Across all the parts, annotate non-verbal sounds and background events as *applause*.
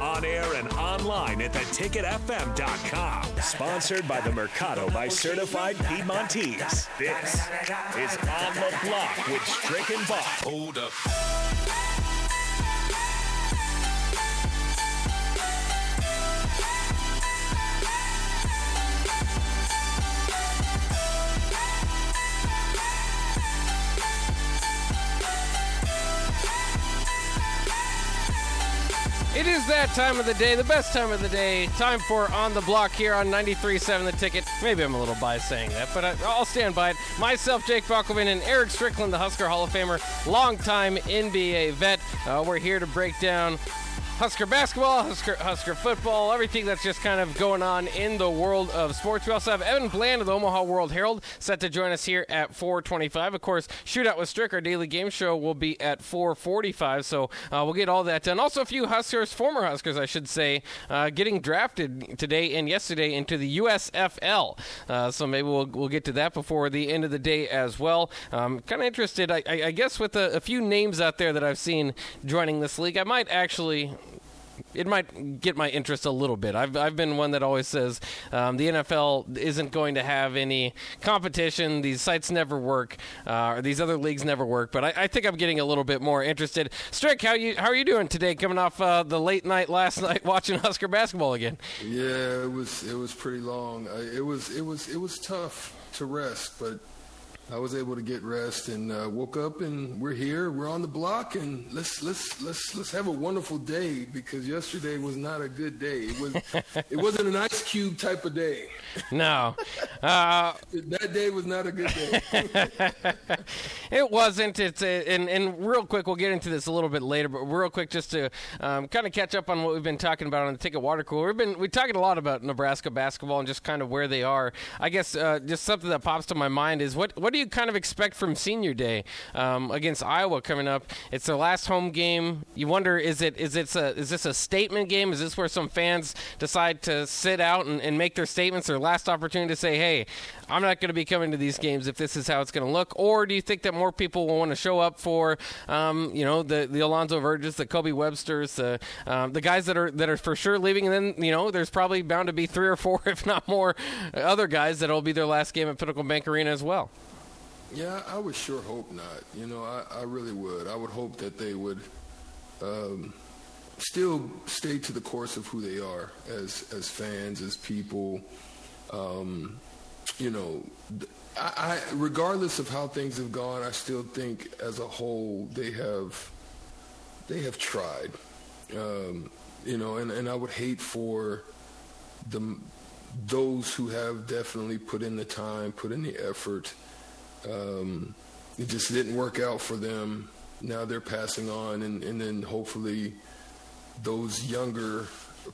On air and online at theticketfm.com. Sponsored by the Mercado by Certified Piedmontese. This is On the Block with Strick and Bach. Hold up. Is that time of the day, the best time of the day. Time for On the Block here on 93.7 The Ticket. Maybe I'm a little biased saying that, but I, I'll stand by it. Myself, Jake Bakoven, and Eric Strickland, the Husker Hall of Famer, longtime NBA vet. Uh, we're here to break down Husker basketball, Husker, Husker football, everything that's just kind of going on in the world of sports. We also have Evan Bland of the Omaha World Herald set to join us here at 425. Of course, Shootout with Strick, our daily game show, will be at 445, so uh, we'll get all that done. Also, a few Huskers, former Huskers, I should say, uh, getting drafted today and yesterday into the USFL. Uh, so maybe we'll, we'll get to that before the end of the day as well. Um, kind of interested, I, I, I guess, with a, a few names out there that I've seen joining this league. I might actually it might get my interest a little bit. I've, I've been one that always says um, the NFL isn't going to have any competition. These sites never work, uh, or these other leagues never work. But I, I, think I'm getting a little bit more interested. Strick, how you how are you doing today? Coming off uh, the late night last *laughs* night watching Husker basketball again. Yeah, it was it was pretty long. I, it was it was it was tough to rest, but I was able to get rest and uh, woke up and we're here. We're on the block and let's let's let's let's have a wonderful day because yesterday was not a good day. It was *laughs* it wasn't an ice cube type of day. No, *laughs* uh, that day was not a good day. *laughs* it wasn't. It's a, and and real quick, we'll get into this a little bit later. But real quick, just to um, kind of catch up on what we've been talking about on the Ticket Water Cooler. We've been we talking a lot about Nebraska basketball and just kind of where they are. I guess uh, just something that pops to my mind is what what do you kind of expect from Senior Day um, against Iowa coming up? It's their last home game. You wonder is it is it a, is this a statement game? Is this where some fans decide to sit out and, and make their statements? Their last opportunity to say, hey, I'm not going to be coming to these games if this is how it's going to look. Or do you think that more people will want to show up for, um, you know, the the Alonzo Verges, the Kobe Websters, the um, the guys that are that are for sure leaving? And then you know, there's probably bound to be three or four, *laughs* if not more, other guys that'll be their last game at Pinnacle Bank Arena as well. Yeah, I would sure hope not. You know, I, I really would. I would hope that they would um, still stay to the course of who they are as as fans, as people. Um, you know, I, I, regardless of how things have gone, I still think as a whole they have they have tried. Um, you know, and, and I would hate for the those who have definitely put in the time, put in the effort. Um, it just didn't work out for them. Now they're passing on, and, and then hopefully those younger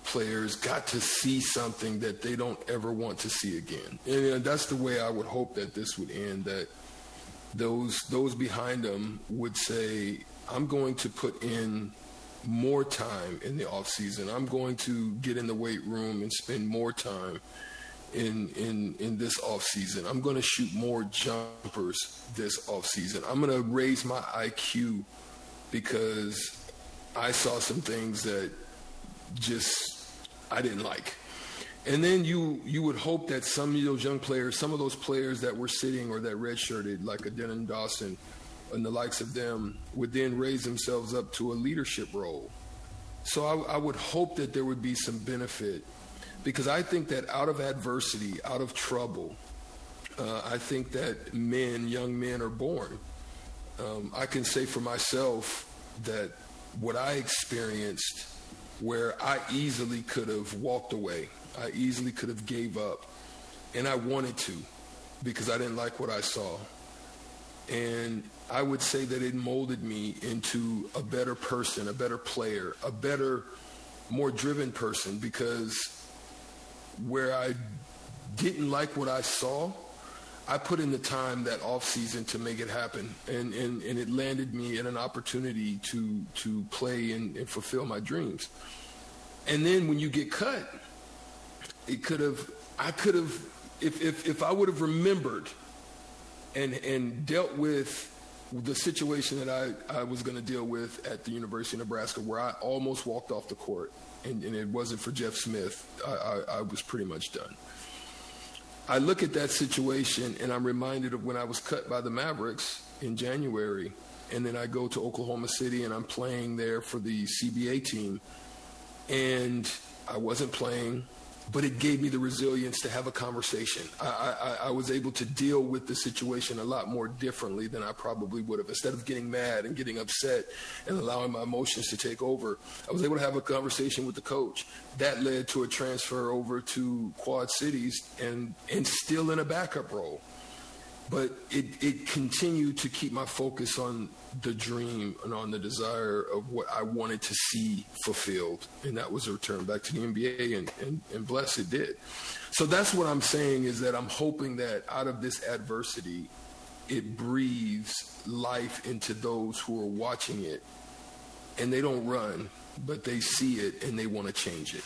players got to see something that they don't ever want to see again. And uh, that's the way I would hope that this would end. That those those behind them would say, "I'm going to put in more time in the off season. I'm going to get in the weight room and spend more time." In, in in this off season, I'm going to shoot more jumpers this off season. I'm going to raise my IQ because I saw some things that just I didn't like. And then you you would hope that some of those young players, some of those players that were sitting or that redshirted, like a Denim Dawson and the likes of them, would then raise themselves up to a leadership role. So I, I would hope that there would be some benefit, because I think that out of adversity, out of trouble, uh, I think that men, young men, are born. Um, I can say for myself that what I experienced where I easily could have walked away. I easily could have gave up. And I wanted to because I didn't like what I saw. And I would say that it molded me into a better person, a better player, a better, more driven person because where I didn't like what I saw, I put in the time that off season to make it happen, and, and, and it landed me in an opportunity to to play and, and fulfill my dreams. And then when you get cut, it could have I could have if if if I would have remembered and and dealt with the situation that I, I was going to deal with at the University of Nebraska, where I almost walked off the court, and, and it wasn't for Jeff Smith, I, I, I was pretty much done. I look at that situation and I'm reminded of when I was cut by the Mavericks in January. And then I go to Oklahoma City and I'm playing there for the CBA team. And I wasn't playing but it gave me the resilience to have a conversation. I, I, I, was able to deal with the situation a lot more differently than I probably would have. Instead of getting mad and getting upset and allowing my emotions to take over, I was able to have a conversation with the coach. That led to a transfer over to Quad Cities and, and still in a backup role but it, it continued to keep my focus on the dream and on the desire of what I wanted to see fulfilled. And that was a return back to the NBA, and, and, and bless it did. So that's what I'm saying is that I'm hoping that out of this adversity, it breathes life into those who are watching it and they don't run, but they see it and they want to change it.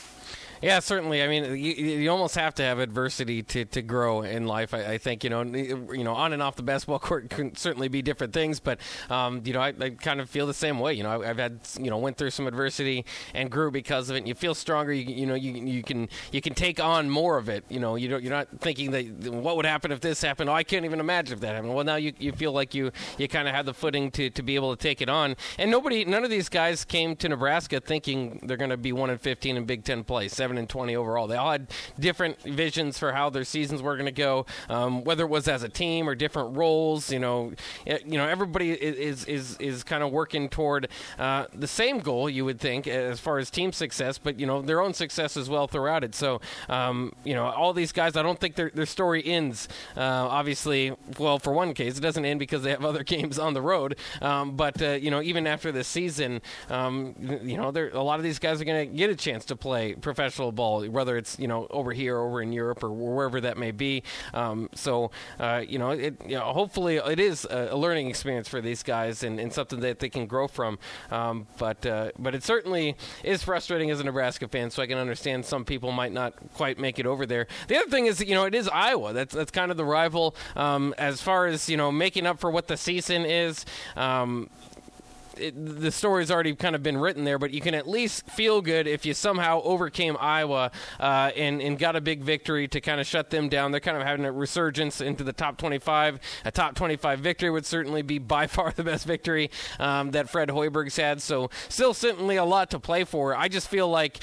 Yeah, certainly. I mean, you, you almost have to have adversity to, to grow in life. I, I, think you know, you know, on and off the basketball *laughs* court can certainly be different things, but um, you know, I, I, kind of feel the same way. You know, I, have had you know went through some adversity and grew because of it. And you feel stronger. You, you know, you you can you can take on more of it. You know, you don't, you're not thinking that what would happen if this happened. Oh, I can't even imagine if that happened. Well, now you, you feel like you you kind of have the footing to, to be able to take it on. And nobody, none of these guys came to Nebraska thinking they're going to be one in 15 in Big Ten play, seven and 20 overall. They all had different visions for how their seasons were going to go, um, whether it was as a team or different roles. You know, it, you know, everybody is is is kind of working toward uh, the same goal. You would think as far as team success, but you know their own success as well throughout it. So, um, you know, all these guys, I don't think their their story ends. Uh, obviously, well, for one case, it doesn't end because they have other *laughs* games on the road. Um, but uh, you know, even after this season, um, you know, there a lot of these guys are going to get a chance to play professional ball whether it's you know over here, over in Europe, or wherever that may be. Um, so uh, you know, it, you know, hopefully it is a, learning experience for these guys and, and something that they can grow from. Um, but uh, but it certainly is frustrating as a Nebraska fan. So I can understand some people might not quite make it over there. The other thing is, you know, it is Iowa. That's that's kind of the rival um, as far as you know making up for what the season is. Um, it, the story's already kind of been written there, but you can at least feel good if you somehow overcame Iowa uh, and, and got a big victory to kind of shut them down. They're kind of having a resurgence into the top 25. A top 25 victory would certainly be by *laughs* far the best victory um, that Fred Hoiberg's had. So, still certainly a lot to play for. I just feel like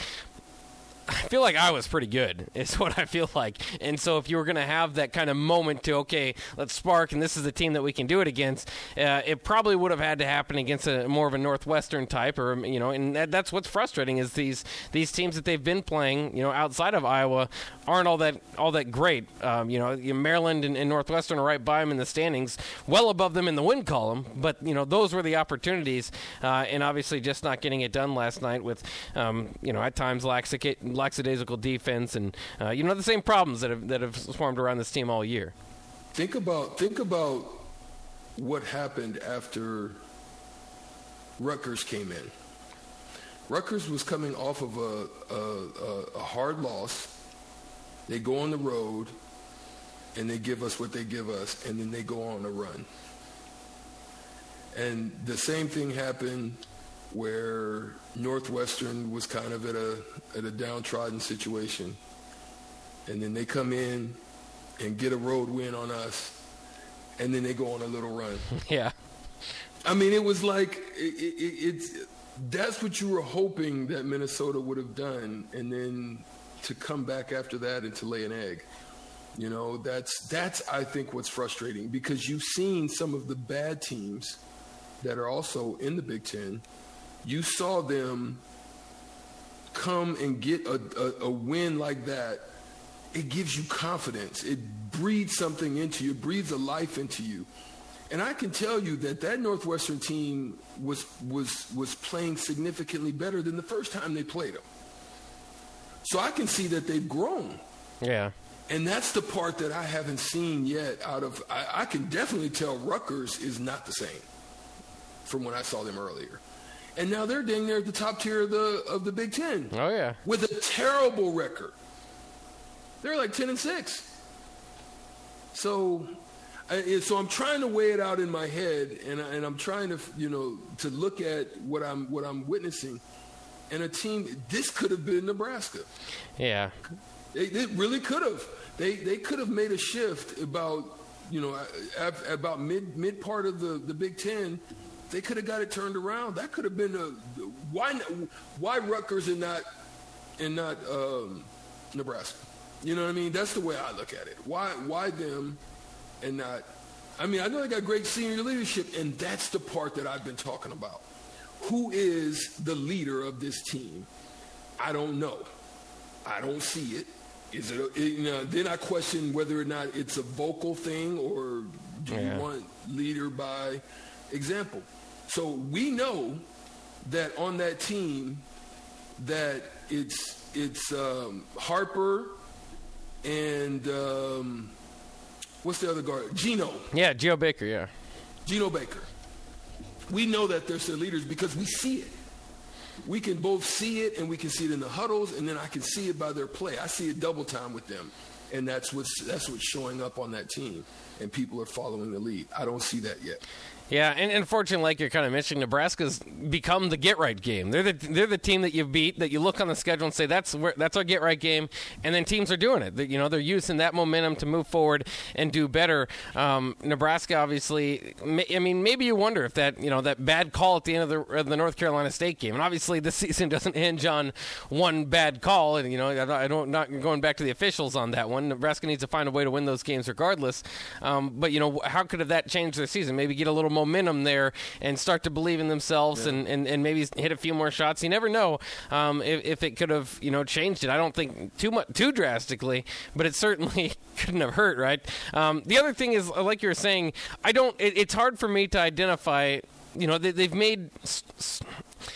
I feel like I was pretty good, is *laughs* what I feel like. And so, if you were going to have that kind of moment to, okay, let's spark, and this is the team that we can do it against, uh, it probably would have had to happen against a more of a Northwestern type, or you know, and that, that's what's frustrating is these these teams that they've been playing, you know, outside of Iowa, aren't all that all that great. Um, you know, Maryland and, and, Northwestern are right by them in the standings, well above them in the win column. But you know, those were the opportunities, uh, and obviously just not getting it done last night with, um, you know, at times laxic- lackadaisical defense and uh, you know the same problems that have that have swarmed around this team all year. Think about think about what happened after Rutgers came in. Rutgers was coming off of a, a, a hard loss. They go on the road and they give us what they give us, and then they go on a run. And the same thing happened where Northwestern was kind of at a at a downtrodden situation, and then they come in and get a road win on us, and then they go on a little run. *laughs* Yeah. I mean, it was like it, it, it's that's what you were hoping that Minnesota would have done, and then to come back after that and to lay an egg. You know, that's that's I think what's frustrating because you've seen some of the bad teams that are also in the Big Ten you saw them come and get a, a, a, win like that, it gives you confidence. It breathes something into you, it breathes a life into you. And I can tell you that that Northwestern team was, was, was playing significantly better than the first time they played them. So I can see that they've grown. Yeah. And that's the part that I haven't seen yet out of I, I can definitely tell Rutgers is not the same from when I saw them earlier. And now they're dang near at the top tier of the of the Big Ten. Oh yeah. With a terrible record. They're like ten and six. So I, so I'm trying to weigh it out in my head, and, and I'm trying to, you know, to look at what I'm what I'm witnessing, and a team. This could have been Nebraska. Yeah. They, they really could have. They they could have made a shift about, you know, about mid mid part of the the Big Ten. They could have got it turned around. That could have been a why why Rutgers and not and not um, Nebraska. You know what I mean? That's the way I look at it. Why why them? and not. I mean, I know they got great senior leadership, and that's the part that I've been talking about. Who is the leader of this team? I don't know. I don't see it. Is it? A, you know, then I question whether or not it's a vocal thing, or do yeah. you want leader by example? So we know that on that team, that it's it's um, Harper and. Um, what's the other guard? Gino. Yeah, Geo Baker, yeah. Gino Baker. We know that they're their leaders because we see it. We can both see it and we can see it in the huddles, and then I can see it by their play. I see it double time with them. And that's what's that's what's showing up on that team. And people are following the lead. I don't see that yet. Yeah, and unfortunately, like you're kind of mentioning, Nebraska's become the get right game. They're the they're the team that you beat that you look on the schedule and say that's where that's our get right game, and then teams are doing it. You know, they're using that momentum to move forward and do better. Um, Nebraska, obviously, I mean, maybe you wonder if that you know that bad call at the end of the, of the North Carolina State game, and obviously the *laughs* season doesn't hinge on one bad call, and you know I don't not going back to the officials on that one. Nebraska needs to find a way to win those games regardless. Um, but you know, how could have that changed their season? Maybe get a little more momentum there and start to believe in themselves yeah. and, and, and maybe hit a few more shots. You never know um, if, if it could have you know changed it. I don't think too much too drastically, but it certainly *laughs* couldn't have hurt, right? Um, the other thing is, like you were saying, I don't. It, it's hard for me to identify. You know, they, they've made. St-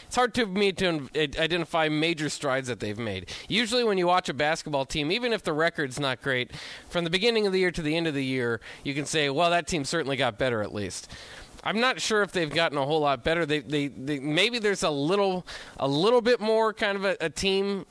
it's hard to me to identify major strides that they've made. Usually, when you watch a basketball team, even if the record's not great, from the beginning of the year to the end of the year, you can say, "Well, that team certainly got better at least." I'm not sure if they've gotten a whole lot better. They, they, they maybe there's a little, a little bit more kind of a, a team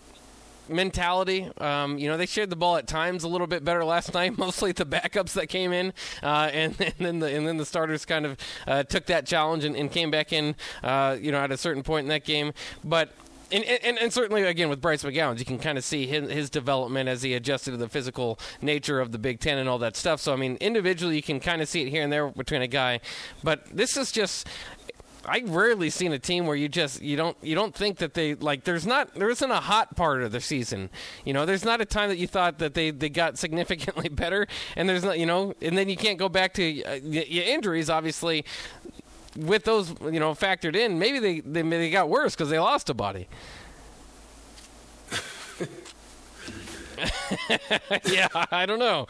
mentality. Um, you know, they shared the ball at times a little bit better last *laughs* night. Mostly the backups that came in, uh, and, *laughs* and, then the and then the starters kind of uh, took that challenge and, and came back in. Uh, you know, at a certain point in that game, but. And, and, and, certainly, again, with Bryce McGowens, you can kind of see his, his, development as he adjusted to the physical nature of the Big Ten and all that stuff. So, I mean, individually, you can kind of see it here and there between a guy. But this is just I've rarely seen a team where you just you don't you don't think that they like there's not there isn't a hot part of the season. You know, there's not a time that you thought that they they got *laughs* significantly better, and there's not you know, and then you can't go back to uh, your injuries. Obviously, with those you know factored in, maybe they they, they got worse because they lost a body. *laughs* *laughs* yeah, I don't know.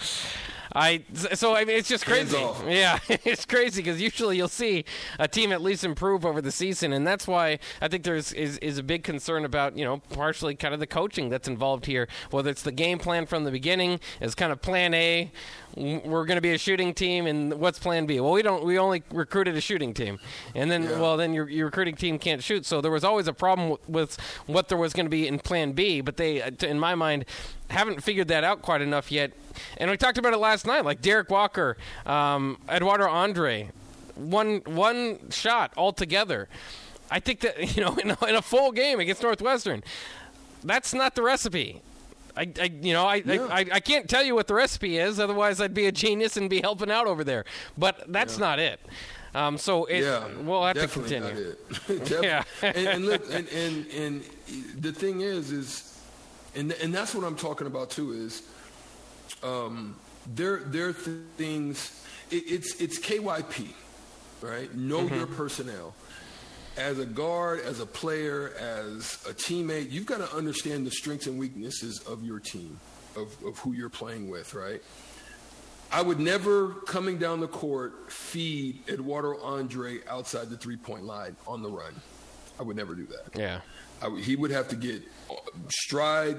I so I mean it's just crazy. *laughs* Yeah, *laughs* it's crazy because usually you'll see a team at least improve over the season, and that's why I think there's is, is a big concern about you know partially kind of the coaching that's involved here. Whether it's the game plan from the beginning is kind of Plan A, we're going to be a shooting team, and what's Plan B? Well, we don't. We only recruited a shooting team, and then yeah. well then your, your recruiting team can't shoot. So there was always a problem with what there was going to be in Plan B, but they, uh, in my mind, haven't figured that out quite enough yet. And we talked about it last night, like Derek Walker, um, Eduardo Andre, one one shot altogether. I think that *laughs* you know in a, in a full game against Northwestern, that's not the recipe. I, I, you know, I, yeah. I, I, can't tell you what the recipe is. Otherwise, I'd be a genius and be helping out over there. But that's yeah. not it. Um, so it, yeah, we'll have to continue. *laughs* *laughs* yeah, and, and look, and, and and the thing is, is and and that's what I'm talking about too. Is um, there there are things. It, it's it's KYP, right? Know mm-hmm. your personnel. As a guard, as a player, as a teammate, you've got to understand the strengths and weaknesses of your team, of, of who you're playing with, right? I would never, coming down the court, feed Eduardo Andre outside the three point line on the run. I would never do that. Yeah. I, he would have to get stride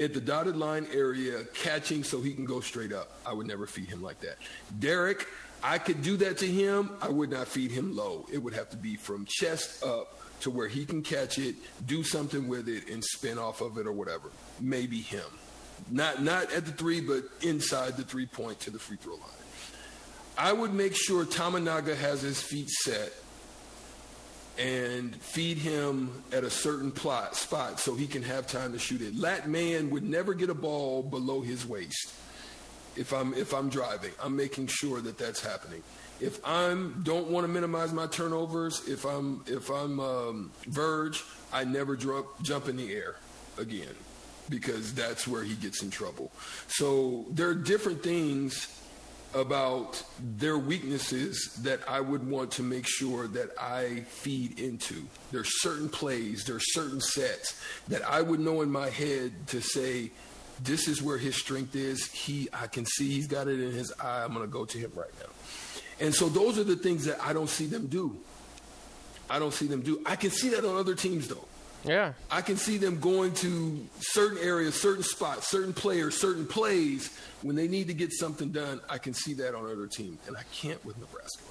at the dotted line area catching so he can go straight up. I would never feed him like that. Derek, I could do that to him. I would not feed him low. It would have to be from chest up to where he can catch it, do something with it, and spin off of it or whatever. Maybe him. Not not at the three, but inside the three point to the free throw line. I would make sure Tominaga has his feet set and feed him at a certain plot, spot so he can have time to shoot it. Lat Mayen would never get a ball below his waist. If I'm if I'm driving, I'm making sure that that's happening. If I'm don't want to minimize my turnovers, if I'm if I'm um, verge, I never drop, jump in the air again because that's where he gets in trouble. So there are different things about their weaknesses that I would want to make sure that I feed into. There's certain plays, there's certain sets that I would know in my head to say, this is where his strength is. He, I can see he's got it in his eye. I'm going to go to him right now. And so those are the things that I don't see them do. I don't see them do. I can see that on other teams though. Yeah. I can see them going to certain areas, certain spots, certain players, certain plays when they need to get something done. I can see that on other teams, and I can't with Nebraska.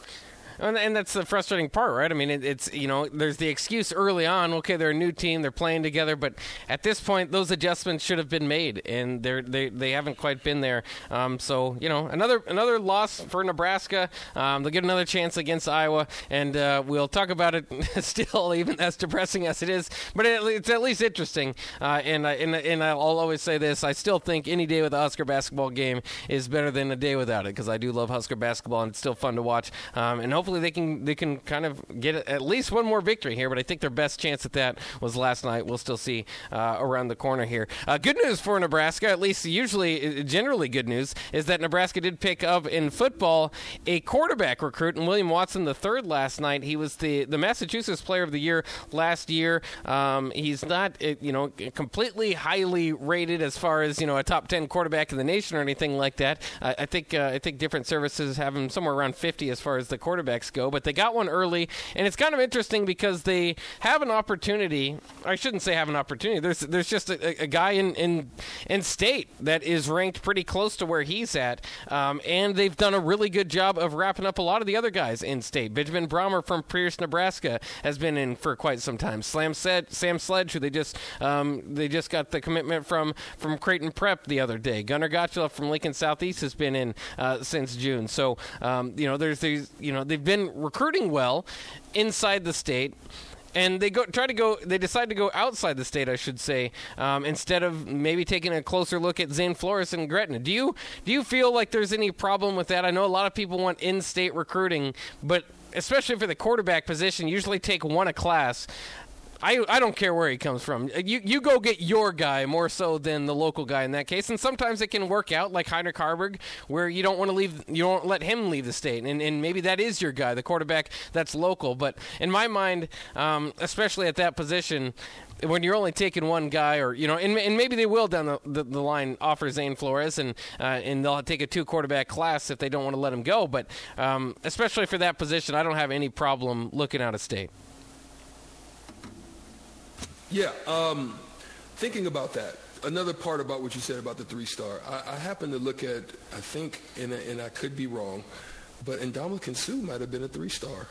And, and that's the frustrating part, right? I mean, it, it's you know, there's the excuse early on. Okay, they're a new team, they're playing together, but at this point, those adjustments should have been made, and they're they they haven't quite been there. Um, so you know, another another loss for Nebraska. Um, they'll get another chance against Iowa, and uh, we'll talk about it *laughs* still, even as depressing as it is. But it, it's at least interesting. Uh, and I, and and I'll always say this: I still think any day with a Husker basketball game is better than a day without it because I do love Husker basketball, and it's still fun to watch. Um, and hopefully they can they can kind of get at least one more victory here. But I think their best chance at that was last night. We'll still see uh, around the corner here. Uh, good news for Nebraska, at least usually uh, generally good news, is that Nebraska did pick up in football a quarterback recruit, and William Watson the third last night. He was the the Massachusetts Player of the Year last year. Um, he's not uh, you know completely highly rated as far as you know a top ten quarterback in the nation or anything like that. I, I think uh, I think different services have him somewhere around 50 as far as the quarterbacks go, but they got one early, and it's kind of interesting because they have an opportunity. I shouldn't say have an opportunity. There's there's just a, a guy in, in in state that is ranked pretty close to where he's at, um, and they've done a really good job of wrapping up a lot of the other guys in state. Benjamin Brahmer from Pierce, Nebraska, has been in for quite some time. Slam said Sam Sledge, who they just um, they just got the commitment from from Creighton Prep the other day. Gunnar Gottschalk from Lincoln Southeast has been in uh, since June. So um, you know there's these you know they've been recruiting well inside the state and they go try to go. They decide to go outside the state, I should say, um, instead of maybe taking a closer look at Zane Flores and Gretna. Do you do you feel like there's any problem with that? I know a lot of people want in-state recruiting, but especially for the quarterback position, usually take one a class. I, I don't care where he comes from. You you go get your guy more so than the local guy in that case. And sometimes it can work out like Heinrich Haarberg, where you don't want to leave, you don't let him leave the state, and and maybe that is your guy, the quarterback that's local. But in my mind, um, especially at that position, when you're only taking one guy, or you know, and, and maybe they will down the, the, the line offer Zane Flores, and uh, and they'll take a two quarterback class if they don't want to let him go. But um, especially for that position, I don't have any problem looking out of state. Yeah, um, thinking about that, another part about what you said about the three star, I, I happen to look at, I think, and, and I could be wrong, but Ndamukong Suh might have been a three star.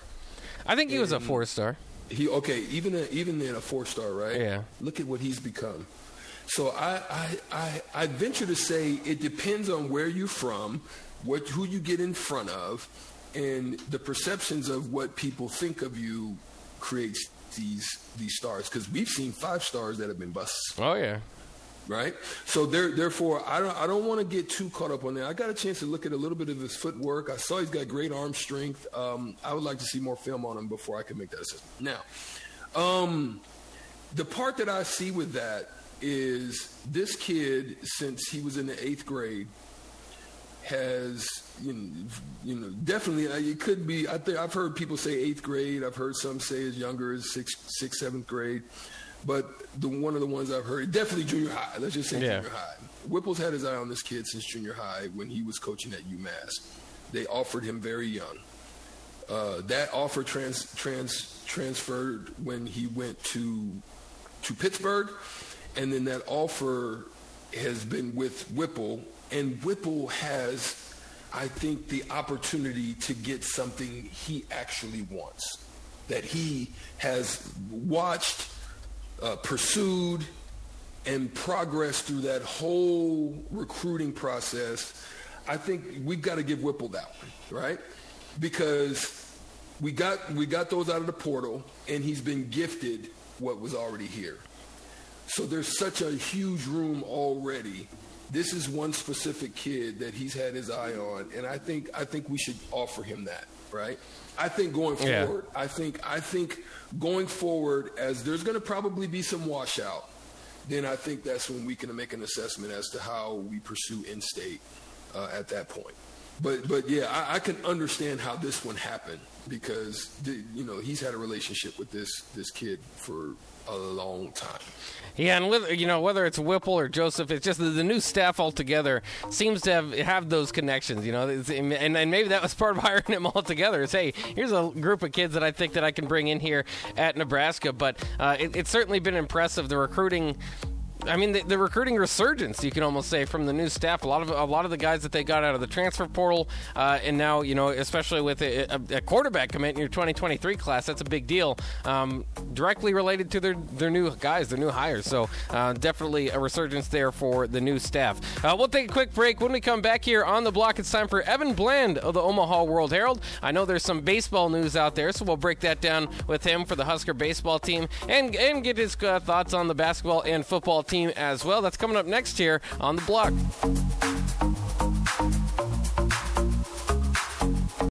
I think he was a four star. He okay, even a, even in a four star, right? Yeah. Look at what he's become. So I, I I I venture to say it depends on where you're from, what who you get in front of, and the perceptions of what people think of you creates these these stars because we've seen five stars that have been busts. Oh yeah. Right, so there, therefore, I don't, I don't want to get too caught up on that. I got a chance to look at a little bit of his footwork. I saw he's got great arm strength. Um, I would like to see more film on him before I can make that assessment. Now, um, the part that I see with that is this kid, since he was in the eighth grade, has you know, you know definitely uh, it could be. I think I've heard people say eighth grade. I've heard some say as younger as sixth, sixth, seventh grade. But the one of the ones I've heard, definitely junior high. Let's just say Yeah. junior high. Whipple's had his eye on this kid since junior high when he was coaching at UMass. They offered him very young. Uh, that offer trans, trans, transferred when he went to to Pittsburgh, and then that offer has been with Whipple, and Whipple has, I think, the opportunity to get something he actually wants, that he has watched, uh, pursued, and progressed through that whole recruiting process. I think we've got to give Whipple that one, right? Because we got we got those out of the portal, and he's been gifted what was already here. So there's such a huge room already. This is one specific kid that he's had his eye on, and I think I think we should offer him that, right? I think going forward, yeah. I think I think going forward, as there's going to probably be some washout, then I think that's when we can make an assessment as to how we pursue in-state uh, at that point. But but yeah, I, I, can understand how this one happened because you know he's had a relationship with this this kid for a long time. Yeah, and with, you know whether it's Whipple or Joseph, it's just the, the, new staff altogether seems to have have those connections. You know, and, and maybe that was *laughs* part of hiring them all together. Is hey, here's a group of kids that I think that I can bring in here at Nebraska. But uh, it, it's certainly been impressive the recruiting I mean, the, the, recruiting resurgence, you can almost say, from the new staff. A lot of a lot of the guys that they got out of the transfer portal, uh, and now you know, especially with a, a, a, quarterback commit in your 2023 class, that's a big deal. Um, directly related to their their new guys, their new hires. So uh, definitely a resurgence there for the new staff. Uh, we'll take a quick break. When we come back here on the block, it's time for Evan Bland of the Omaha World Herald. I know there's some baseball news out there, so we'll break that down with him for the Husker baseball team and and get his uh, thoughts on the basketball and football team team as well. That's coming up next here on the block.